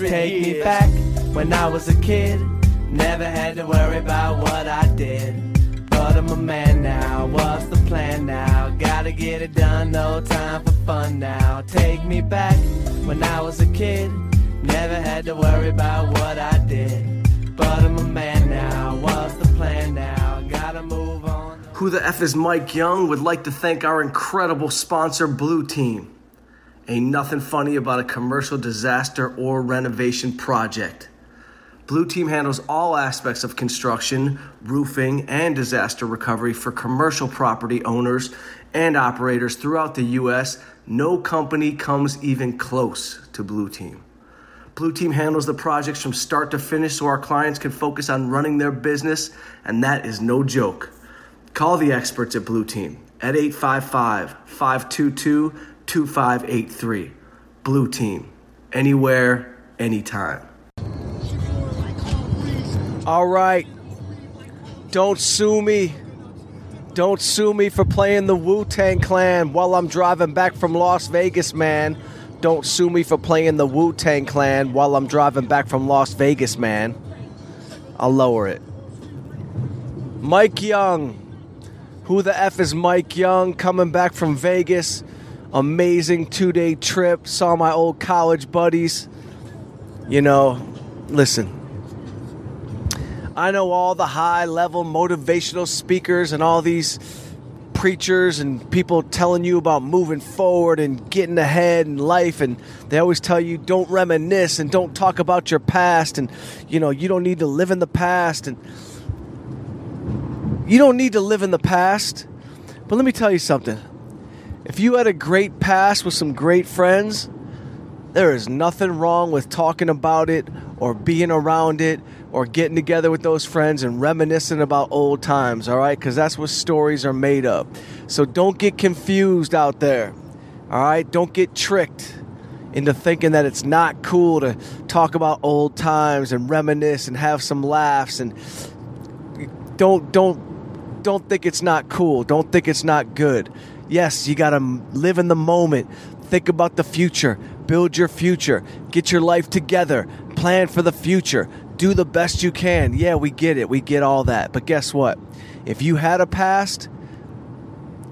hundred Take years. me back when I was a kid. Never had to worry about what I did. But I'm a man now. What's the plan now? Gotta get it done. No time for fun now. Take me back when I was a kid. Never had to worry about what I did. But I'm a man now. What's the plan now? Gotta move on. Who the F is Mike Young would like to thank our incredible sponsor, Blue Team. Ain't nothing funny about a commercial disaster or renovation project. Blue Team handles all aspects of construction, roofing, and disaster recovery for commercial property owners and operators throughout the U.S. No company comes even close to Blue Team. Blue Team handles the projects from start to finish so our clients can focus on running their business, and that is no joke. Call the experts at Blue Team at 855 522 2583. Blue Team. Anywhere, anytime. All right. Don't sue me. Don't sue me for playing the Wu Tang Clan while I'm driving back from Las Vegas, man. Don't sue me for playing the Wu Tang Clan while I'm driving back from Las Vegas, man. I'll lower it. Mike Young. Who the F is Mike Young coming back from Vegas? Amazing two day trip. Saw my old college buddies. You know, listen, I know all the high level motivational speakers and all these preachers and people telling you about moving forward and getting ahead in life and they always tell you don't reminisce and don't talk about your past and you know you don't need to live in the past and you don't need to live in the past but let me tell you something if you had a great past with some great friends, there is nothing wrong with talking about it or being around it or getting together with those friends and reminiscing about old times, all right? Because that's what stories are made of. So don't get confused out there, all right? Don't get tricked into thinking that it's not cool to talk about old times and reminisce and have some laughs and don't don't don't think it's not cool. Don't think it's not good. Yes, you got to live in the moment. Think about the future. Build your future. Get your life together. Plan for the future. Do the best you can. Yeah, we get it. We get all that. But guess what? If you had a past,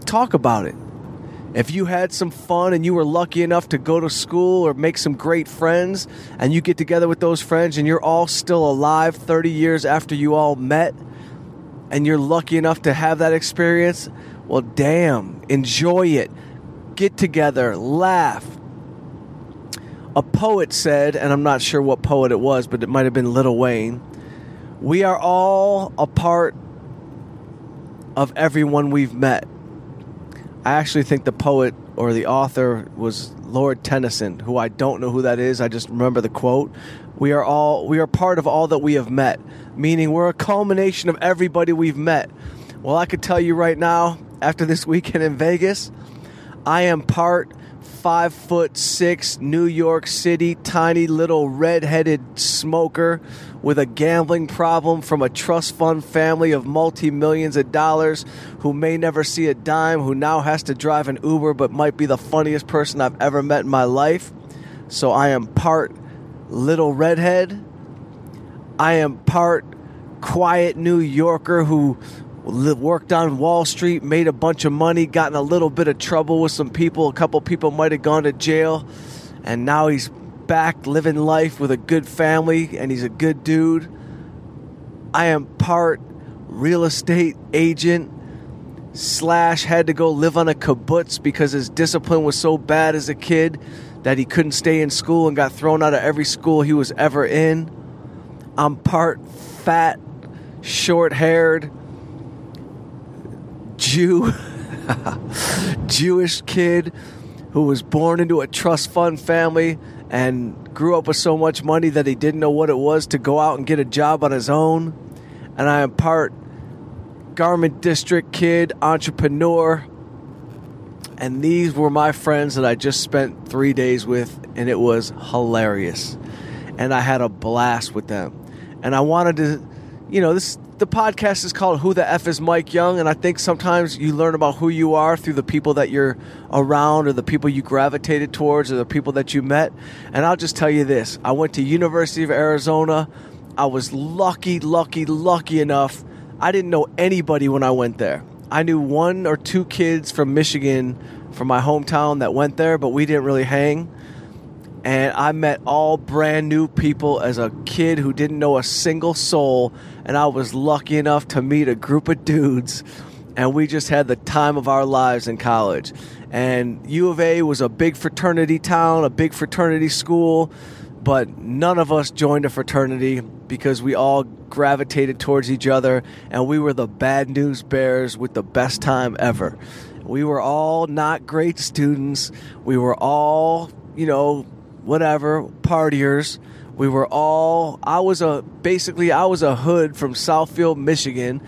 talk about it. If you had some fun and you were lucky enough to go to school or make some great friends, and you get together with those friends and you're all still alive 30 years after you all met, and you're lucky enough to have that experience, well, damn, enjoy it. Get together, laugh. A poet said, and I'm not sure what poet it was, but it might have been Lil Wayne. We are all a part of everyone we've met. I actually think the poet or the author was Lord Tennyson, who I don't know who that is. I just remember the quote. We are all we are part of all that we have met, meaning we're a culmination of everybody we've met. Well, I could tell you right now, after this weekend in Vegas. I am part five foot six New York City tiny little red-headed smoker with a gambling problem from a trust fund family of multi millions of dollars who may never see a dime, who now has to drive an Uber but might be the funniest person I've ever met in my life. So I am part little redhead. I am part quiet New Yorker who worked on Wall Street, made a bunch of money, got in a little bit of trouble with some people. A couple people might have gone to jail, and now he's back living life with a good family, and he's a good dude. I am part real estate agent slash had to go live on a kibbutz because his discipline was so bad as a kid that he couldn't stay in school and got thrown out of every school he was ever in. I'm part fat, short haired, Jew, Jewish kid who was born into a trust fund family and grew up with so much money that he didn't know what it was to go out and get a job on his own. And I am part Garment District kid, entrepreneur. And these were my friends that I just spent three days with, and it was hilarious. And I had a blast with them. And I wanted to you know, this the podcast is called Who the F is Mike Young, and I think sometimes you learn about who you are through the people that you're around or the people you gravitated towards or the people that you met. And I'll just tell you this. I went to University of Arizona. I was lucky, lucky, lucky enough. I didn't know anybody when I went there. I knew one or two kids from Michigan from my hometown that went there, but we didn't really hang and I met all brand new people as a kid who didn't know a single soul. And I was lucky enough to meet a group of dudes, and we just had the time of our lives in college. And U of A was a big fraternity town, a big fraternity school, but none of us joined a fraternity because we all gravitated towards each other, and we were the bad news bears with the best time ever. We were all not great students. We were all, you know, whatever, partiers. We were all I was a basically I was a hood from Southfield, Michigan,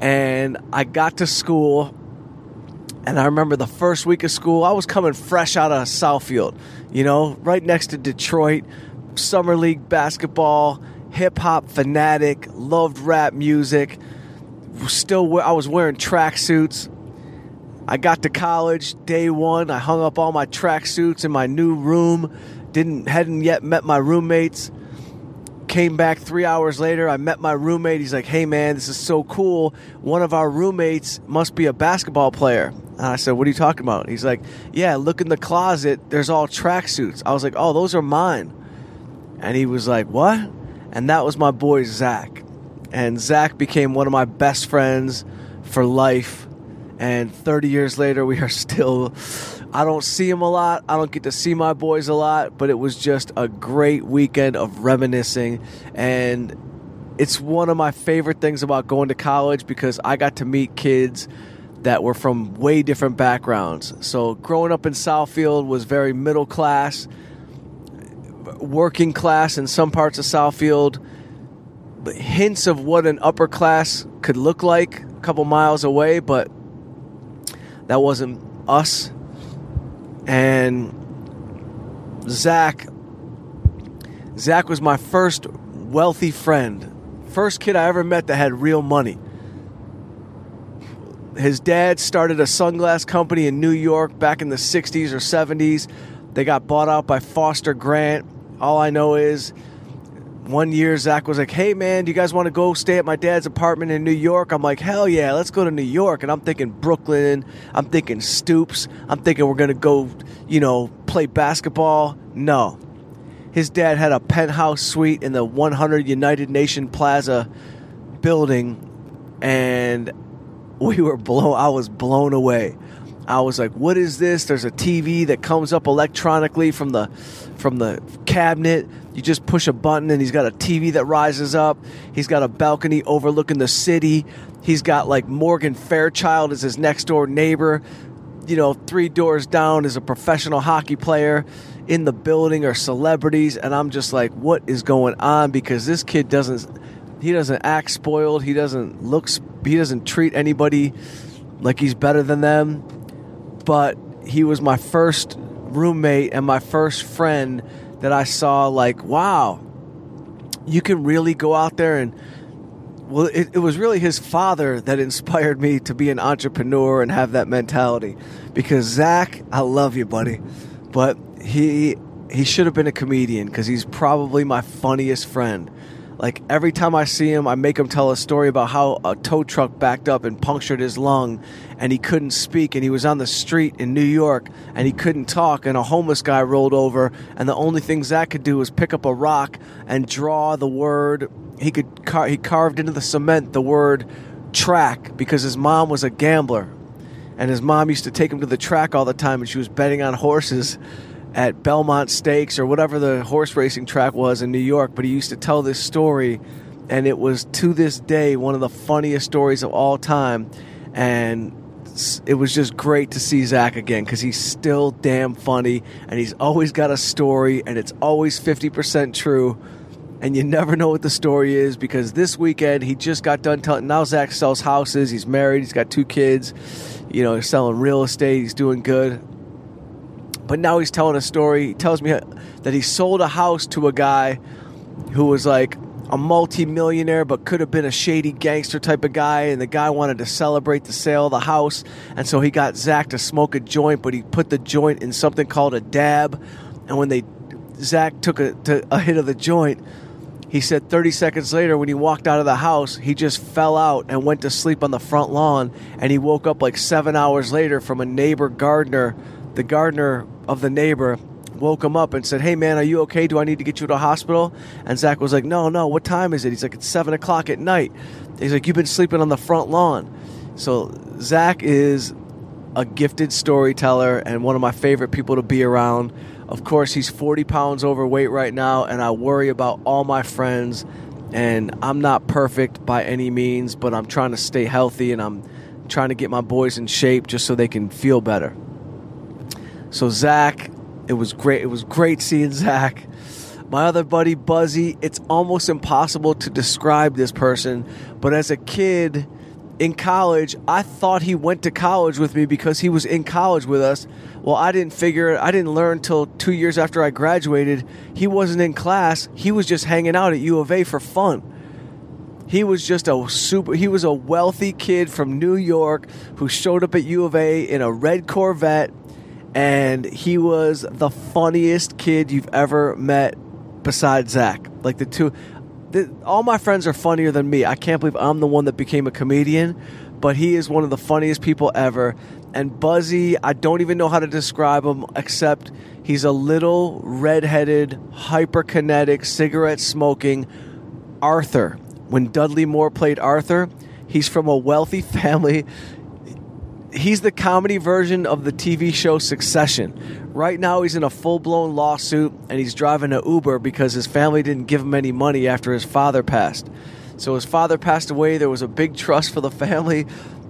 and I got to school and I remember the first week of school, I was coming fresh out of Southfield, you know, right next to Detroit, summer league basketball, hip hop fanatic, loved rap music. Still, I was wearing tracksuits. I got to college day one. I hung up all my tracksuits in my new room didn't hadn't yet met my roommates. Came back three hours later. I met my roommate. He's like, "Hey man, this is so cool. One of our roommates must be a basketball player." And I said, "What are you talking about?" He's like, "Yeah, look in the closet. There's all tracksuits." I was like, "Oh, those are mine." And he was like, "What?" And that was my boy Zach. And Zach became one of my best friends for life. And 30 years later, we are still I don't see him a lot. I don't get to see my boys a lot, but it was just a great weekend of reminiscing. And it's one of my favorite things about going to college because I got to meet kids that were from way different backgrounds. So growing up in Southfield was very middle class, working class in some parts of Southfield, hints of what an upper class could look like a couple miles away, but that wasn't us and Zach. Zach was my first wealthy friend, first kid I ever met that had real money. His dad started a sunglass company in New York back in the 60s or 70s. They got bought out by Foster Grant. All I know is one year Zach was like, "Hey man, do you guys want to go stay at my dad's apartment in New York?" I'm like, "Hell yeah, let's go to New York." And I'm thinking Brooklyn, I'm thinking Stoops, I'm thinking we're gonna go, you know, play basketball. No, his dad had a penthouse suite in the 100 United Nation Plaza building, and we were blown. I was blown away. I was like, "What is this?" There's a TV that comes up electronically from the from the cabinet. You just push a button and he's got a TV that rises up. He's got a balcony overlooking the city. He's got like Morgan Fairchild as his next door neighbor. You know, three doors down is a professional hockey player in the building or celebrities and I'm just like what is going on because this kid doesn't he doesn't act spoiled, he doesn't look he doesn't treat anybody like he's better than them. But he was my first roommate and my first friend that I saw like, wow, you can really go out there and well, it, it, was really his father that inspired me to be an entrepreneur and have that mentality. Because Zach, I love you, buddy, but he he should have been a comedian because he's probably my funniest friend. Like every time I see him, I make him tell a story about how a tow truck backed up and punctured his lung and he couldn't speak and he was on the street in New York and he couldn't talk and a homeless guy rolled over and the only thing Zach could do was pick up a rock and draw the word. He could car- he carved into the cement the word track because his mom was a gambler. And his mom used to take him to the track all the time and she was betting on horses at Belmont Stakes or whatever the horse racing track was in New York, but he used to tell this story, and it was to this day one of the funniest stories of all time. And it was just great to see Zach again because he's still damn funny, and he's always got a story, and it's always 50% true. And you never know what the story is because this weekend he just got done telling. Now Zach sells houses. He's married. He's got two kids. You know, he's selling real estate. He's doing good but now he's telling a story. He tells me that he sold a house to a guy who was like, a multi-millionaire but could have been a shady gangster type of guy and the guy wanted to celebrate the sale of the house and so he got Zach to smoke a joint but he put the joint in something called a dab and when they Zach took a, to, a hit of the joint he said 30 seconds later when he walked out of the house he just fell out and went to sleep on the front lawn and he woke up like seven hours later from a neighbor gardener the gardener of the neighbor woke him up and said, Hey man, are you okay? Do I need to get you to a hospital? And Zach was like, No, no, what time is it? He's like, It's seven o'clock at night. He's like, You've been sleeping on the front lawn. So Zach is a gifted storyteller and one of my favorite people to be around. Of course, he's 40 pounds overweight right now, and I worry about all my friends. And I'm not perfect by any means, but I'm trying to stay healthy and I'm trying to get my boys in shape just so they can feel better. So, Zach, it was great. It was great seeing Zach. My other buddy, Buzzy, it's almost impossible to describe this person, but as a kid in college, I thought he went to college with me because he was in college with us. Well, I didn't figure I didn't learn until two years after I graduated. He wasn't in class, he was just hanging out at U of A for fun. He was just a super, he was a wealthy kid from New York who showed up at U of A in a red Corvette and he was the funniest kid you've ever met besides Zach. Like the two, the, all my friends are funnier than me. I can't believe I'm the one that became a comedian, but he is one of the funniest people ever. And Buzzy, I don't even know how to describe him except he's a little redheaded, hyperkinetic, cigarette smoking Arthur. When Dudley Moore played Arthur, he's from a wealthy family he's the comedy version of the TV show Succession. Right now, he's in a full blown lawsuit and he's driving an Uber because his family didn't give him any money after his father passed. So his father passed away. There was a big trust for the family,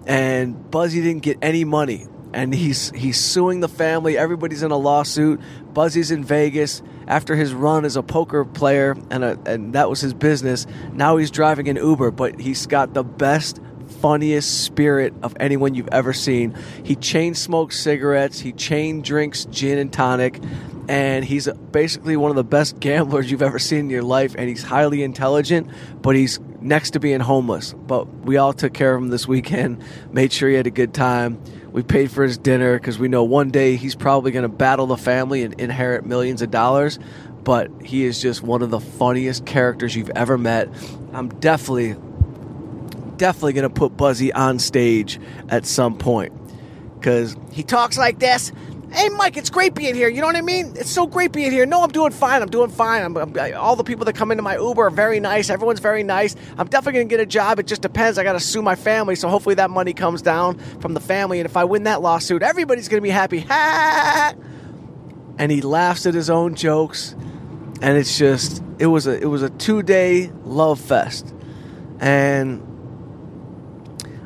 and Buzzy didn't get any money. And he's he's suing the family. Everybody's in a lawsuit. Buzzy's in Vegas after his run as a poker player, and a, and that was his business. Now he's driving an Uber, but he's got the best funniest spirit of anyone you've ever seen. He chain smokes cigarettes, he chain drinks gin and tonic, and he's basically one of the best gamblers you've ever seen in your life. And he's highly intelligent, but he's next to being homeless. But we all took care of him this weekend, made sure he had a good time. We paid for his dinner because we know one day he's probably going to battle the family and inherit millions of dollars. But he is just one of the funniest characters you've ever met. I'm definitely definitely going to put Buzzy on stage at some point because he talks like this. Hey, Mike, it's great being here. You know what I mean? It's so great being here. No, I'm doing fine. I'm doing fine. I'm, I'm, all the people that come into my Uber are very nice. Everyone's very nice. I'm definitely going to get a job. It just depends. I got to sue my family, so hopefully that money comes down from the family. And if I win that lawsuit, everybody's going to be happy. Ha! And he laughs at his own jokes, and it's just it was a it was a two day love fest, and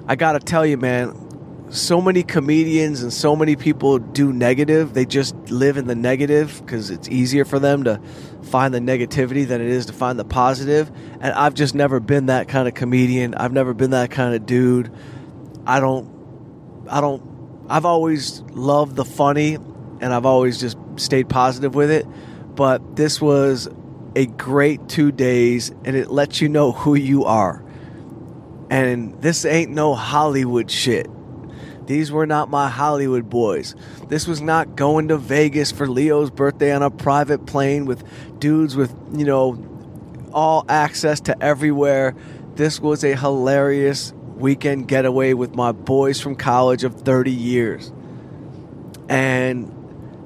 I gotta tell you, man, so many comedians and so many people do negative. They just live in the negative because it's easier for them to find the negativity than it is to find the positive. And I've just never been that kind of comedian. I've never been that kind of dude. I don't, I don't, I've always loved the funny and I've always just stayed positive with it. But this was a great two days and it lets you know who you are. And this ain't no Hollywood shit. These were not my Hollywood boys. This was not going to Vegas for Leo's birthday on a private plane with dudes with, you know, all access to everywhere. This was a hilarious weekend getaway with my boys from college of 30 years. And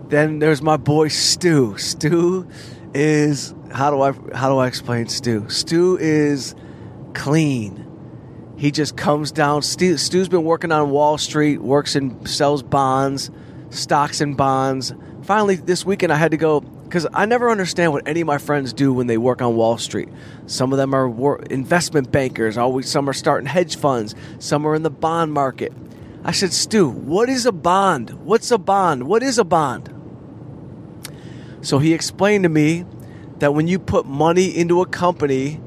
then there's my boy Stu. Stu is how do I how do I explain Stu? Stu is clean he just comes down. Stu, Stu's been working on Wall Street, works and sells bonds, stocks and bonds. Finally, this weekend I had to go because I never understand what any of my friends do when they work on Wall Street. Some of them are investment bankers. Always, some are starting hedge funds. Some are in the bond market. I said, Stu, what is a bond? What's a bond? What is a bond? So he explained to me that when you put money into a company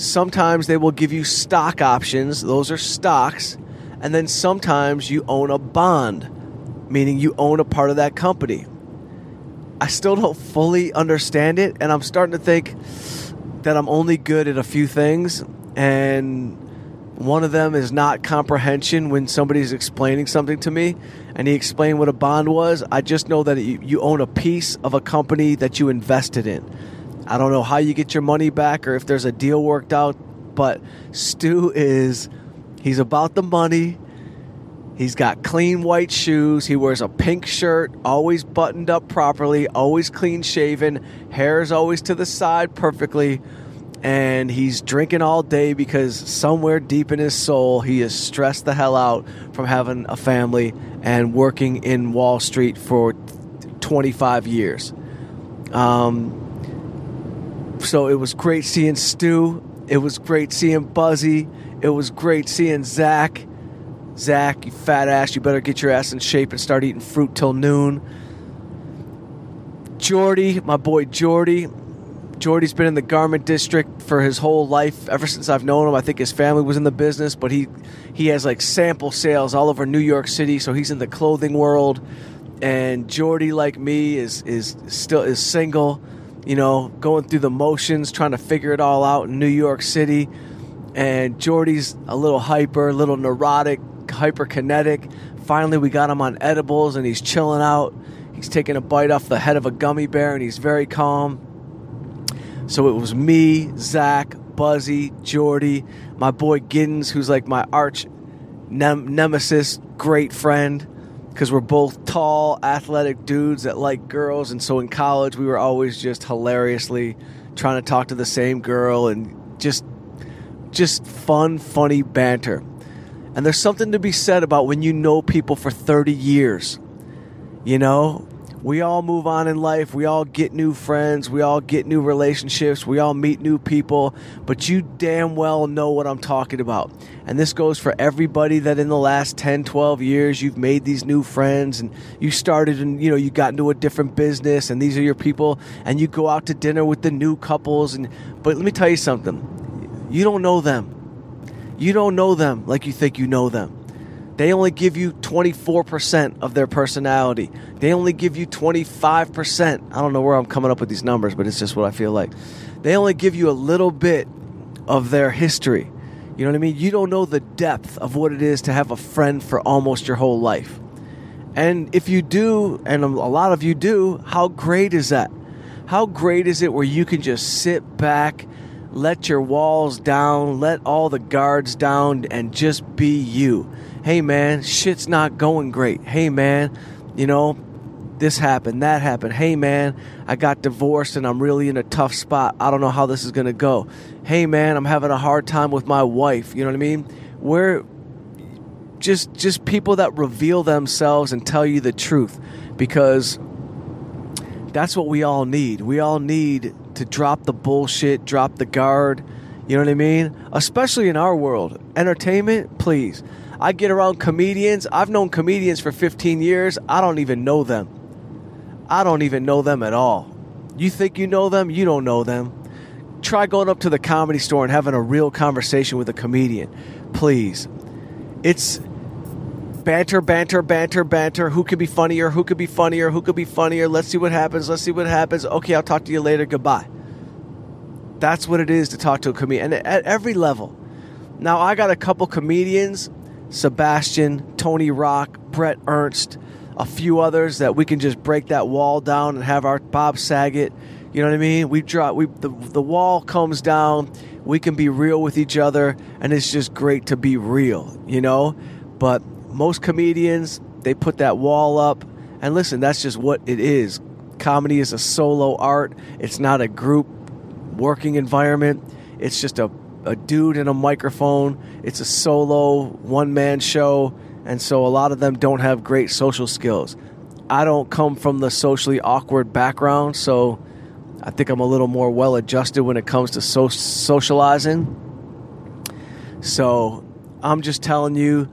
Sometimes they will give you stock options, those are stocks, and then sometimes you own a bond, meaning you own a part of that company. I still don't fully understand it, and I'm starting to think that I'm only good at a few things, and one of them is not comprehension when somebody's explaining something to me and he explained what a bond was. I just know that you, own a piece of a company that you invested in. I don't know how you get your money back or if there's a deal worked out, but Stu is, he's about the money. He's got clean white shoes. He wears a pink shirt, always buttoned up properly, always clean shaven. Hair is always to the side perfectly and he's drinking all day because somewhere deep in his soul he is stressed the hell out from having a family and working in Wall Street for 25 years. Um, so it was great seeing Stu. It was great seeing Buzzy. It was great seeing Zach. Zach, you fat ass, you better get your ass in shape and start eating fruit till noon. Jordy, my boy Jordy, Jordy's been in the garment district for his whole life, ever since I've known him. I think his family was in the business, but he he has like sample sales all over New York City, so he's in the clothing world. And Jordy, like me, is is still is single, you know, going through the motions, trying to figure it all out in New York City. And Jordy's a little hyper, a little neurotic, hyperkinetic. Finally, we got him on edibles, and he's chilling out. He's taking a bite off the head of a gummy bear, and he's very calm so it was me, Zach, Buzzy, Jordy, my boy Giddens, who's like my arch nem- nemesis, great friend, because we're both tall, athletic dudes that like girls. And so in college, we were always just hilariously trying to talk to the same girl and just, just fun, funny banter. And there's something to be said about when you know people for 30 years. You know, we all move on in life. We all get new friends. We all get new relationships. We all meet new people. But you damn well know what I'm talking about. And this goes for everybody that in the last 10, 12 years you've made these new friends and you started and you know you got into a different business and these are your people and you go out to dinner with the new couples and but let me tell you something. You don't know them. You don't know them like you think you know them. They only give you 24% of their personality. They only give you 25%. I don't know where I'm coming up with these numbers, but it's just what I feel like. They only give you a little bit of their history. You know what I mean? You don't know the depth of what it is to have a friend for almost your whole life. And if you do, and a lot of you do, how great is that? How great is it where you can just sit back, let your walls down, let all the guards down, and just be you? Hey man, shit's not going great. Hey man, you know, this happened, that happened. Hey man, I got divorced and I'm really in a tough spot. I don't know how this is going to go. Hey man, I'm having a hard time with my wife. You know what I mean? We're just just people that reveal themselves and tell you the truth because that's what we all need. We all need to drop the bullshit, drop the guard. You know what I mean? Especially in our world. Entertainment, please. I get around comedians. I've known comedians for 15 years. I don't even know them. I don't even know them at all. You think you know them? You don't know them. Try going up to the comedy store and having a real conversation with a comedian. Please. It's banter, banter, banter, banter. Who could be funnier? Who could be funnier? Who could be funnier? Let's see what happens. Let's see what happens. Okay, I'll talk to you later. Goodbye. That's what it is to talk to a comedian. And at every level. Now, I got a couple comedians Sebastian, Tony Rock, Bret Ernst, a few others that we can just break that wall down and have our Bob Saget. You know what I mean? We drop we the the wall comes down. We can be real with each other, and it's just great to be real, you know. But most comedians they put that wall up, and listen, that's just what it is. Comedy is a solo art. It's not a group working environment. It's just a a dude and a microphone. It's a solo one man show, and so a lot of them don't have great social skills. I don't come from the socially awkward background, so I think I'm a little more well adjusted when it comes to so- socializing. So I'm just telling you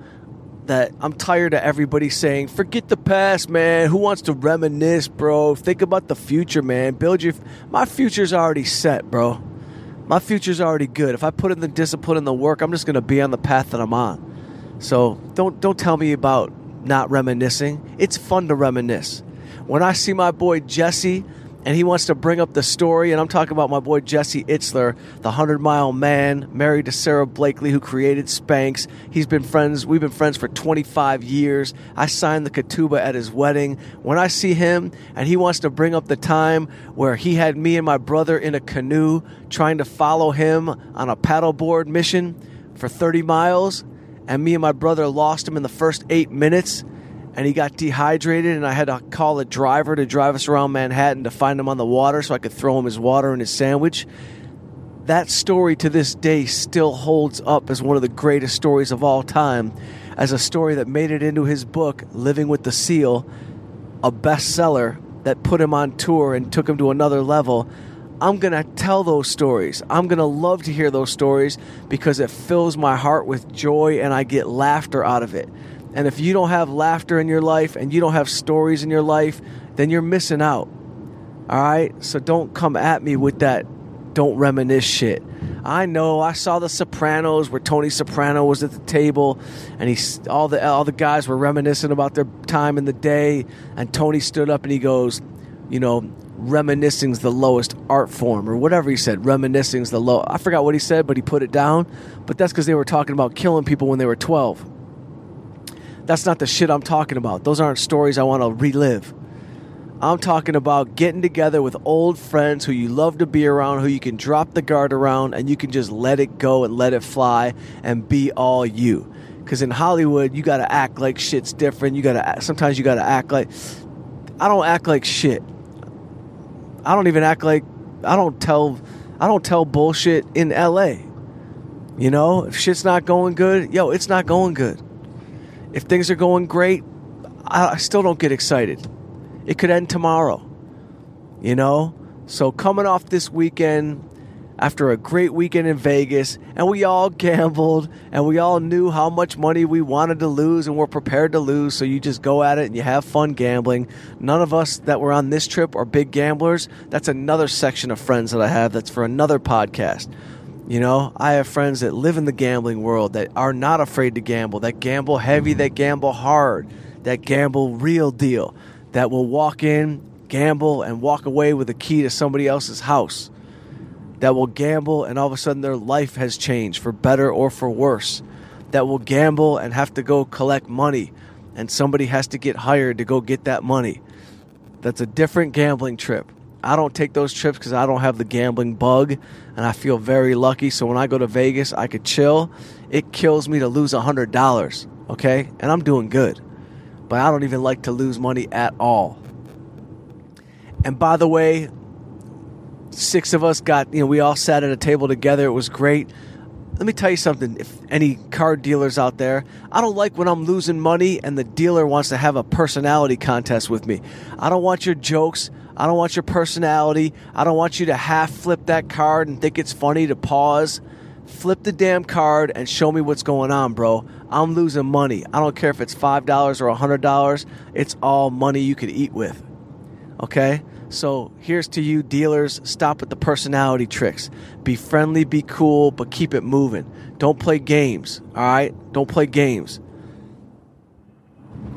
that I'm tired of everybody saying, forget the past, man. Who wants to reminisce, bro? Think about the future, man. Build your. My future's already set, bro my future's already good. If I put in the discipline and the work, I'm just going to be on the path that I'm on. So don't don't tell me about not reminiscing. It's fun to reminisce. When I see my boy Jesse and he wants to bring up the story. And I'm talking about my boy Jesse Itzler, the hundred mile man, married to Sara Blakely, who created Spanx. He's been friends. We've been friends for 25 years. I signed the ketubah at his wedding. When I see him, and he wants to bring up the time where he had me and my brother in a canoe trying to follow him on a paddleboard mission for 30 miles, and me and my brother lost him in the first eight minutes and he got dehydrated and I had to call a driver to drive us around Manhattan to find him on the water so I could throw him his water and his sandwich. That story to this day still holds up as one of the greatest stories of all time, as a story that made it into his book, Living with the Seal, a bestseller that put him on tour and took him to another level. I'm going to tell those stories. I'm going to love to hear those stories because it fills my heart with joy and I get laughter out of it. And if you don't have laughter in your life and you don't have stories in your life, then you're missing out. All right? So don't come at me with that don't reminisce shit. I know I saw the Sopranos where Tony Soprano was at the table and he all the all the guys were reminiscing about their time in the day and Tony stood up and he goes, you know, reminiscing's the lowest art form or whatever he said. Reminiscing's the low. I forgot what he said, but he put it down. But that's because they were talking about killing people when they were 12. That's not the shit I'm talking about. Those aren't stories I want to relive. I'm talking about getting together with old friends who you love to be around, who you can drop the guard around, and you can just let it go and let it fly and be all you. Because in Hollywood, you got to act like shit's different. You got to sometimes you got to act like I don't act like shit. I don't even act like I don't tell I don't tell bullshit in L.A. You know, if shit's not going good, yo, it's not going good. If things are going great, I, still don't get excited. It could end tomorrow, you know? So, coming off this weekend, after a great weekend in Vegas, and we all gambled, and we all knew how much money we wanted to lose, and we're prepared to lose. So you just go at it and you have fun gambling. None of us that were on this trip are big gamblers. That's another section of friends that I have. That's for another podcast. You know, I have friends that live in the gambling world that are not afraid to gamble, that gamble heavy, that gamble hard, that gamble real deal, that will walk in, gamble, and walk away with a key to somebody else's house, that will gamble and all of a sudden their life has changed for better or for worse, that will gamble and have to go collect money and somebody has to get hired to go get that money. That's a different gambling trip. I don't take those trips because I don't have the gambling bug, and I feel very lucky. So when I go to Vegas, I could chill. It kills me to lose hundred dollars, okay, and I'm doing good, but I don't even like to lose money at all. And by the way, six of us got you know we all sat at a table together. It was great. Let me tell you something. If any card dealers out there, I don't like when I'm losing money and the dealer wants to have a personality contest with me. I don't want your jokes. I don't want your personality. I don't want you to half flip that card and think it's funny to pause. Flip the damn card and show me what's going on, bro. I'm losing money. I don't care if it's $5 or $100. It's all money you could eat with. Okay? So here's to you, dealers. Stop with the personality tricks. Be friendly, be cool, but keep it moving. Don't play games, all right? Don't play games.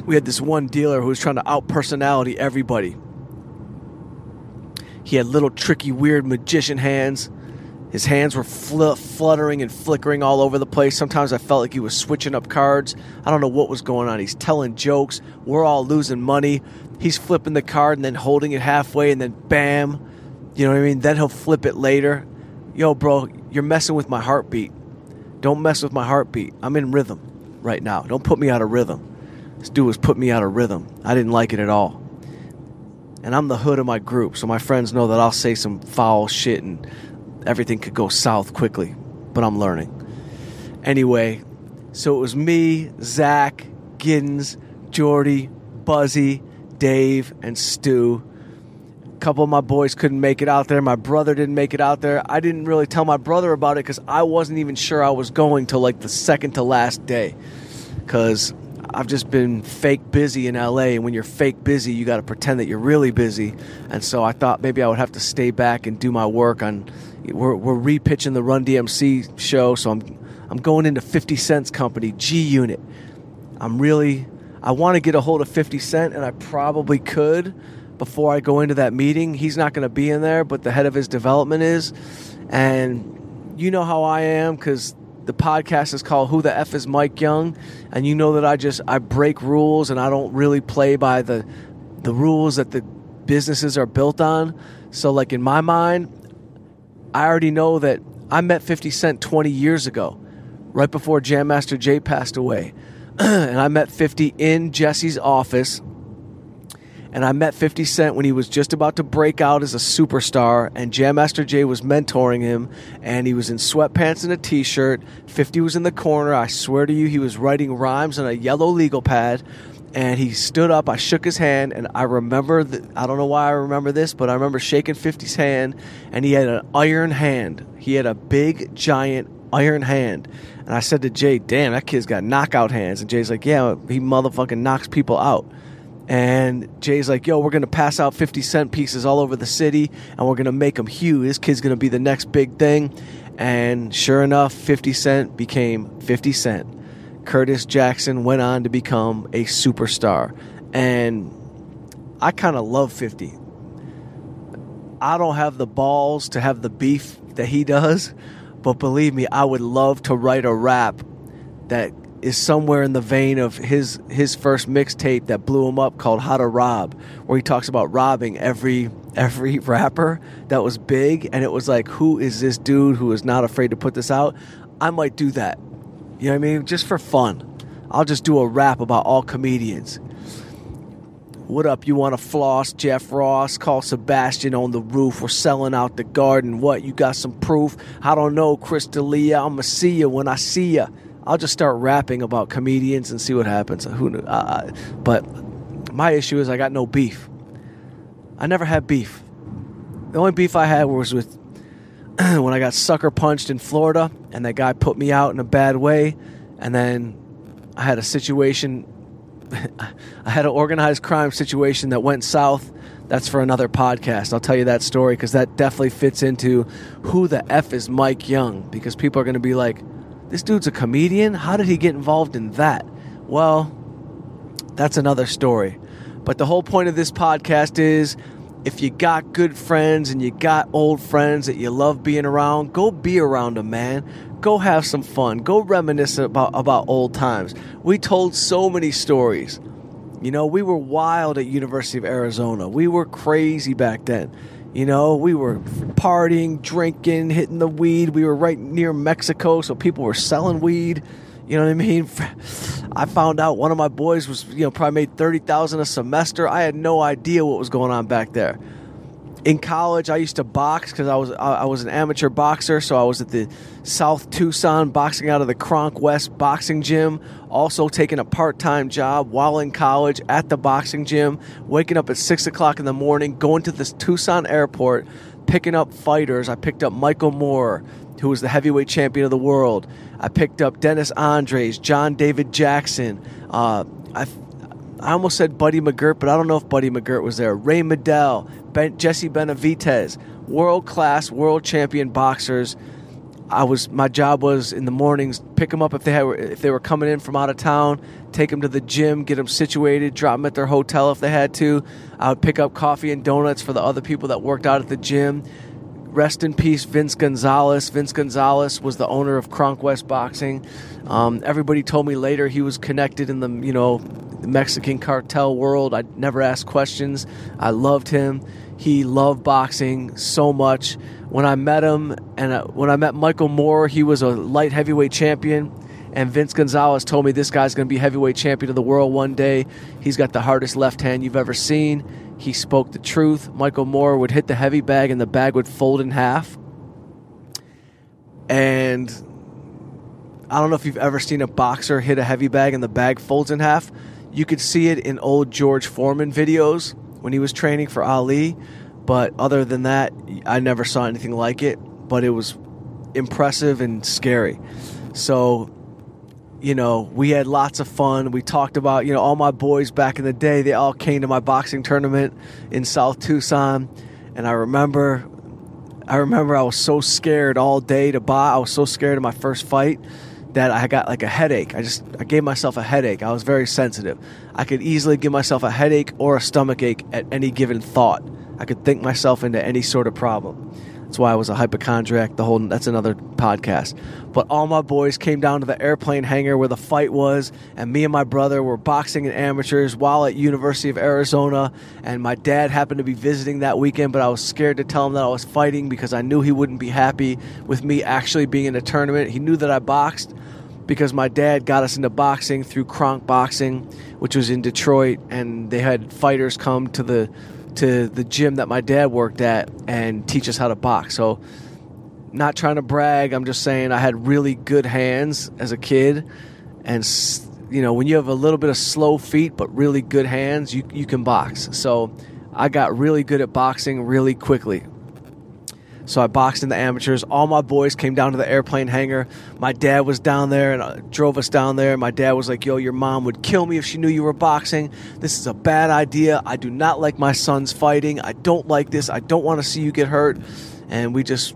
We had this one dealer who was trying to out personality everybody. He had little tricky, weird magician hands. His hands were fl- fluttering and flickering all over the place. Sometimes I felt like he was switching up cards. I don't know what was going on. He's telling jokes. We're all losing money. He's flipping the card and then holding it halfway and then bam. You know what I mean? Then he'll flip it later. Yo, bro, you're messing with my heartbeat. Don't mess with my heartbeat. I'm in rhythm right now. Don't put me out of rhythm. This dude was putting me out of rhythm. I didn't like it at all and I'm the hood of my group, so my friends know that I'll say some foul shit and everything could go south quickly, but I'm learning. Anyway, so it was me, Zach, Giddens, Jordy, Buzzy, Dave, and Stu. A couple of my boys couldn't make it out there. My brother didn't make it out there. I didn't really tell my brother about it because I wasn't even sure I was going till like the second to last day. Because I've just been fake busy in LA, and when you're fake busy, you got to pretend that you're really busy. And so I thought maybe I would have to stay back and do my work on. We're, we're repitching the Run DMC show, so I'm I'm going into 50 Cent's company, G Unit. I'm really I want to get a hold of 50 Cent, and I probably could, before I go into that meeting. He's not going to be in there, but the head of his development is. And you know how I am because the podcast is called Who the F is Mike Young, and you know that I just I break rules and I don't really play by the the rules that the businesses are built on. So like in my mind, I already know that I met 50 Cent 20 years ago, right before Jam Master Jay passed away. and I met 50 in Jesse's office and I met 50 Cent when he was just about to break out as a superstar, and Jam Master Jay was mentoring him, and he was in sweatpants and a t shirt. 50 was in the corner. I swear to you, he was writing rhymes on a yellow legal pad, and he stood up. I shook his hand, and I remember, the, I don't know why I remember this, but I remember shaking 50's hand, and he had an iron hand. He had a big, giant iron hand. And I said to Jay, damn, that kid's got knockout hands. And Jay's like, yeah, he motherfucking knocks people out. And Jay's like, yo, we're going to pass out 50 cent pieces all over the city and we're going to make them huge. This kid's going to be the next big thing. And sure enough, 50 Cent became 50 Cent. Curtis Jackson went on to become a superstar. And I kind of love 50. I don't have the balls to have the beef that he does, but believe me, I would love to write a rap that is somewhere in the vein of his his first mixtape that blew him up called How to Rob, where he talks about robbing every every rapper that was big, and it was like, who is this dude who is not afraid to put this out? I might do that. You know what I mean? Just for fun. I'll just do a rap about all comedians. What up? You want to floss? Jeff Ross, call Sebastian on the roof. We're selling out the garden. What? You got some proof? I don't know, Chris D'Elia. I'ma see you when I see you. I'll just start rapping about comedians and see what happens. Who knew? Uh, but my issue is I got no beef. I never had beef. The only beef I had was with when I got sucker punched in Florida and that guy put me out in a bad way. And then I had a situation, I had an organized crime situation that went south. That's for another podcast. I'll tell you that story because that definitely fits into who the F is Mike Young because people are going to be like, this dude's a comedian. How did he get involved in that? Well, that's another story. But the whole point of this podcast is if you got good friends and you got old friends that you love being around, go be around them, man. Go have some fun. Go reminisce about, about old times. We told so many stories. You know, we were wild at University of Arizona. We were crazy back then. You know, we were partying, drinking, hitting the weed. We were right near Mexico, so people were selling weed. You know what I mean? I found out one of my boys was, you know, probably made 30,000 a semester. I had no idea what was going on back there in college, I used to box because I was I was an amateur boxer. So I was at the South Tucson boxing out of the Kronk West boxing gym. Also taking a part time job while in college at the boxing gym. Waking up at six o'clock in the morning, going to the Tucson airport, picking up fighters. I picked up Michael Moorer, who was the heavyweight champion of the world. I picked up Dennis Andries, John David Jackson. Uh, I I almost said Buddy McGirt, but I don't know if Buddy McGirt was there. Ray Medell, ben, Jesse Benavides, world class, world champion boxers. I was my job was in the mornings pick them up if they had if they were coming in from out of town, take them to the gym, get them situated, drop them at their hotel if they had to. I would pick up coffee and donuts for the other people that worked out at the gym. Rest in peace, Vince Gonzalez. Vince Gonzalez was the owner of Kronk West Boxing. Um, everybody told me later he was connected in the you know the Mexican cartel world. I never asked questions. I loved him. He loved boxing so much. When I met him, and uh, when I met Michael Moorer, he was a light heavyweight champion. And Vince Gonzalez told me this guy's going to be heavyweight champion of the world one day. He's got the hardest left hand you've ever seen. He spoke the truth. Michael Moorer would hit the heavy bag, and the bag would fold in half. And I don't know if you've ever seen a boxer hit a heavy bag and the bag folds in half. You could see it in old George Foreman videos when he was training for Ali, but other than that, I never saw anything like it. But it was impressive and scary. So, you know, we had lots of fun. We talked about, you know, all my boys back in the day, they all came to my boxing tournament in South Tucson. And I remember I remember I was so scared all day to buy. I was so scared of my first fight that I got like a headache. I just I gave myself a headache. I was very sensitive. I could easily give myself a headache or a stomach ache at any given thought. I could think myself into any sort of problem. That's why I was a hypochondriac. The whole that's another podcast. But all my boys came down to the airplane hangar where the fight was, and me and my brother were boxing in amateurs while at University of Arizona. And my dad happened to be visiting that weekend, but I was scared to tell him that I was fighting because I knew he wouldn't be happy with me actually being in a tournament. He knew that I boxed because my dad got us into boxing through Kronk Boxing, which was in Detroit, and they had fighters come to the to the gym that my dad worked at and teach us how to box. So, not trying to brag, I'm just saying I had really good hands as a kid. And, you know, when you have a little bit of slow feet but really good hands, you, you can box. So, I got really good at boxing really quickly. So I boxed in the amateurs. All my boys came down to the airplane hangar. My dad was down there and uh, drove us down there. My dad was like, Yo, your mom would kill me if she knew you were boxing. This is a bad idea. I do not like my sons fighting. I don't like this. I don't want to see you get hurt. And we just,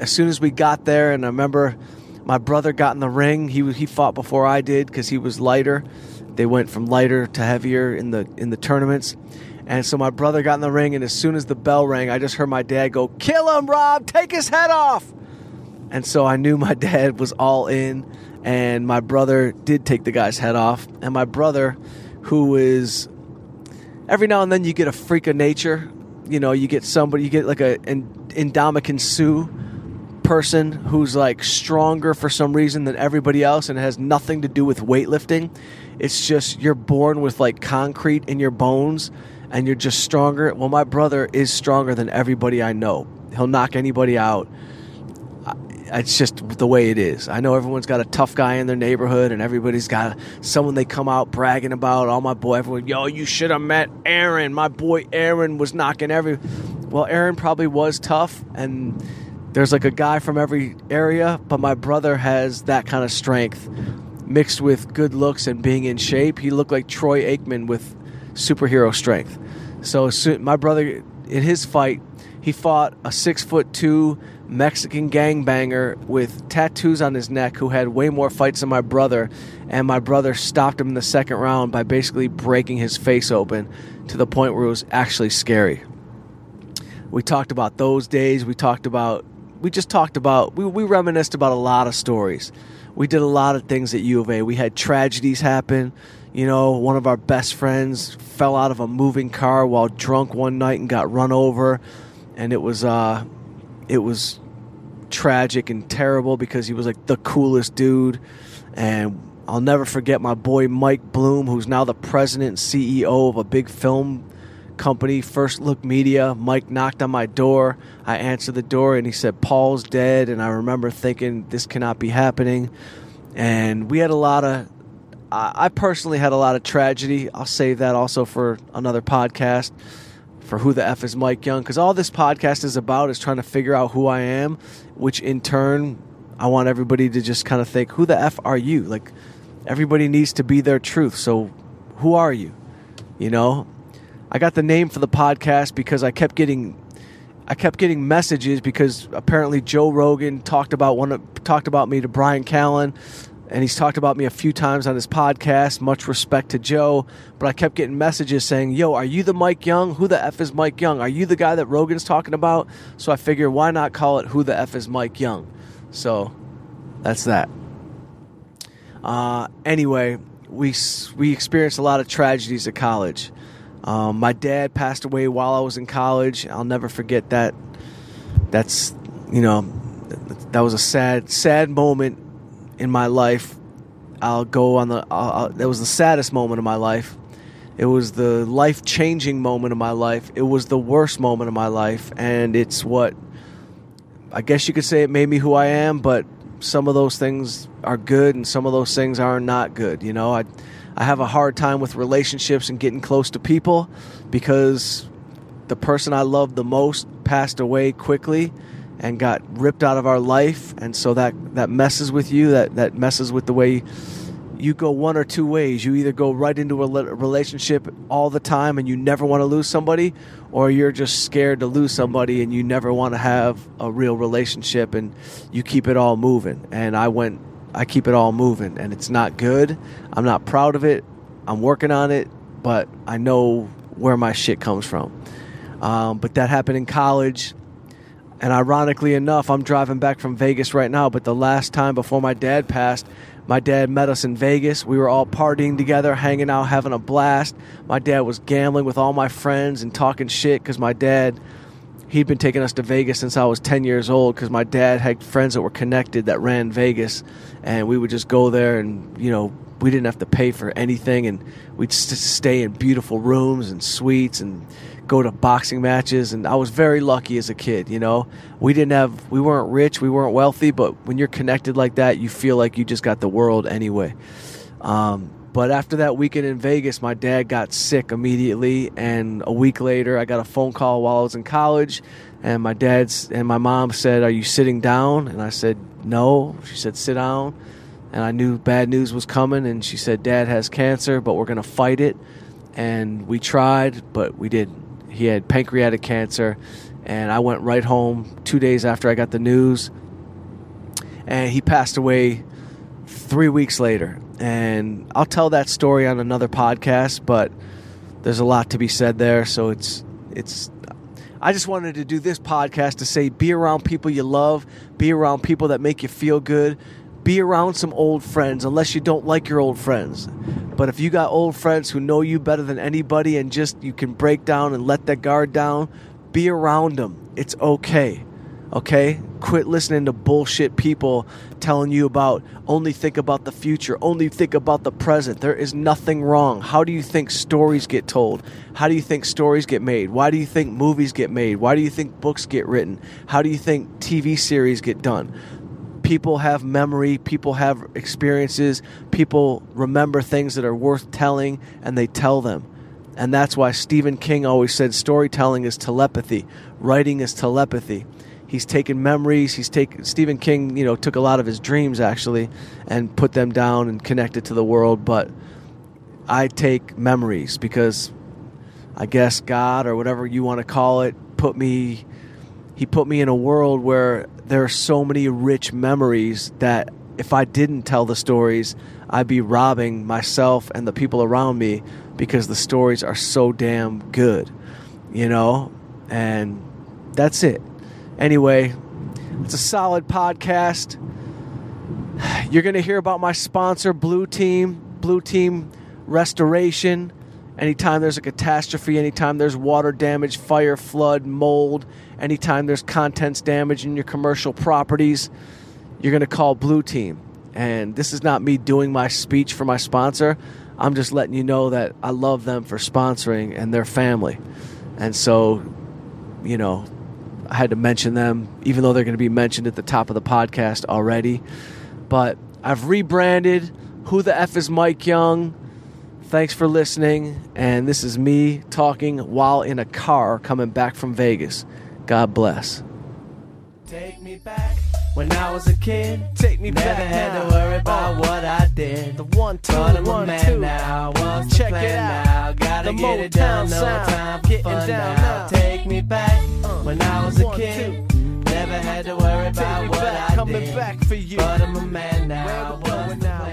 as soon as we got there, and I remember my brother got in the ring. He, he fought before I did because he was lighter. They went from lighter to heavier in the in the tournaments and so my brother got in the ring, and as soon as the bell rang, I just heard my dad go, Kill him, Rob! Take his head off! And so I knew my dad was all in, and my brother did take the guy's head off. And my brother, who is every now and then you get a freak of nature, you know, you get somebody, you get like an Ndamukong Suh person who's like stronger for some reason than everybody else and it has nothing to do with weightlifting. It's just you're born with like concrete in your bones and you're just stronger. Well, my brother is stronger than everybody I know. He'll knock anybody out. It's just the way it is. I know everyone's got a tough guy in their neighborhood, and everybody's got someone they come out bragging about. All my boy, everyone, yo, you should have met Aaron. My boy Aaron was knocking every. Well, Aaron probably was tough, and there's like a guy from every area, but my brother has that kind of strength mixed with good looks and being in shape. He looked like Troy Aikman with superhero strength. So my brother, in his fight, he fought a six foot two Mexican gangbanger with tattoos on his neck who had way more fights than my brother. And my brother stopped him in the second round by basically breaking his face open to the point where it was actually scary. We talked about those days. We talked about, we just talked about, we, we reminisced about a lot of stories. We did a lot of things at U of A. We had tragedies happen. You know, one of our best friends fell out of a moving car while drunk one night and got run over, and it was uh, it was tragic and terrible because he was like the coolest dude, and I'll never forget my boy Mike Bloom, who's now the president and CEO of a big film company, First Look Media. Mike knocked on my door. I answered the door and he said, Paul's dead. And I remember thinking, this cannot be happening. And we had a lot of I personally had a lot of tragedy. I'll save that also for another podcast for who the F is Mike Young because all this podcast is about is trying to figure out who I am, which in turn, I want everybody to just kind of think, who the F are you? Like, everybody needs to be their truth. So, who are you? You know, I got the name for the podcast because I kept getting. I kept getting messages because apparently Joe Rogan talked about one talked about me to Brian Callen and he's talked about me a few times on his podcast. Much respect to Joe, but I kept getting messages saying, "Yo, are you the Mike Young? Who the f is Mike Young? Are you the guy that Rogan's talking about?" So I figure, why not call it "Who the f is Mike Young"? So that's that. Uh, anyway, we we experienced a lot of tragedies at college. Um, my dad passed away while I was in college. I'll never forget that. That's you know, that was a sad sad moment in my life. I'll go on the. That was the saddest moment of my life. It was the life changing moment of my life. It was the worst moment of my life, and it's what I guess you could say it made me who I am. But some of those things are good, and some of those things are not good. You know, I I have a hard time with relationships and getting close to people because the person I loved the most passed away quickly and got ripped out of our life and so that that messes with you that that messes with the way you go one or two ways you either go right into a relationship all the time and you never want to lose somebody or you're just scared to lose somebody and you never want to have a real relationship and you keep it all moving and I went I keep it all moving, and it's not good. I'm not proud of it. I'm working on it, but I know where my shit comes from. Um, but that happened in college. And ironically enough, I'm driving back from Vegas right now. But the last time before my dad passed, my dad met us in Vegas. We were all partying together, hanging out, having a blast. My dad was gambling with all my friends and talking shit because my dad, he'd been taking us to Vegas since I was 10 years old because my dad had friends that were connected that ran Vegas. And we would just go there and, you know, we didn't have to pay for anything. And we'd st- stay in beautiful rooms and suites and go to boxing matches and I was very lucky as a kid, you know. We didn't have we weren't rich, we weren't wealthy, but when you're connected like that, you feel like you just got the world anyway. Um, but after that weekend in Vegas, my dad got sick immediately and a week later I got a phone call while I was in college and my dad's and my mom said, "Are you sitting down?" And I said, "No." She said, "Sit down." And I knew bad news was coming and she said, "Dad has cancer, but we're to fight it." And we tried, but we didn't he had pancreatic cancer, and I went right home two days after I got the news, and he passed away three weeks later. And I'll tell that story on another podcast, but there's a lot to be said there, so it's it's. I just wanted to do this podcast to say be around people you love, be around people that make you feel good, be around some old friends unless you don't like your old friends. But if you got old friends who know you better than anybody and just you can break down and let that guard down, be around them. It's okay. Okay? Quit listening to bullshit people telling you about only think about the future, only think about the present. There is nothing wrong. How do you think stories get told? How do you think stories get made? Why do you think movies get made? Why do you think books get written? How do you think TV series get done? People have memory, people have experiences, people remember things that are worth telling, and they tell them. And that's why Stephen King always said storytelling is telepathy, writing is telepathy. He's taken memories. He's taken Stephen King. You know, took a lot of his dreams actually, and put them down and connected to the world. But I take memories because I guess God or whatever you want to call it put me. He put me in a world where there are so many rich memories that if I didn't tell the stories, I'd be robbing myself and the people around me because the stories are so damn good, you know? And that's it. Anyway, it's a solid podcast. You're going to hear about my sponsor, Blue Team, Blue Team Restoration. Anytime there's a catastrophe, anytime there's water damage, fire, flood, mold, anytime there's contents damage in your commercial properties, you're going to call Blue Team. And this is not me doing my speech for my sponsor. I'm just letting you know that I love them for sponsoring and their family. And so, you know, I had to mention them, even though they're going to be mentioned at the top of the podcast already. But I've rebranded. Who the F is Mike Young? Thanks for listening. And this is me talking while in a car coming back from Vegas. God bless. Take me back when I was a kid. Take me Never back had now. to worry about what I did. The one, two, But I'm a man two. now. What's Check the it out. now? Gotta The get it done. Motown No time for Getting fun down now. now. Take me back Uh, when I was a one, kid. Never had to worry Take about what back, I coming did. back for you. But I'm a man now. Where we What's going now?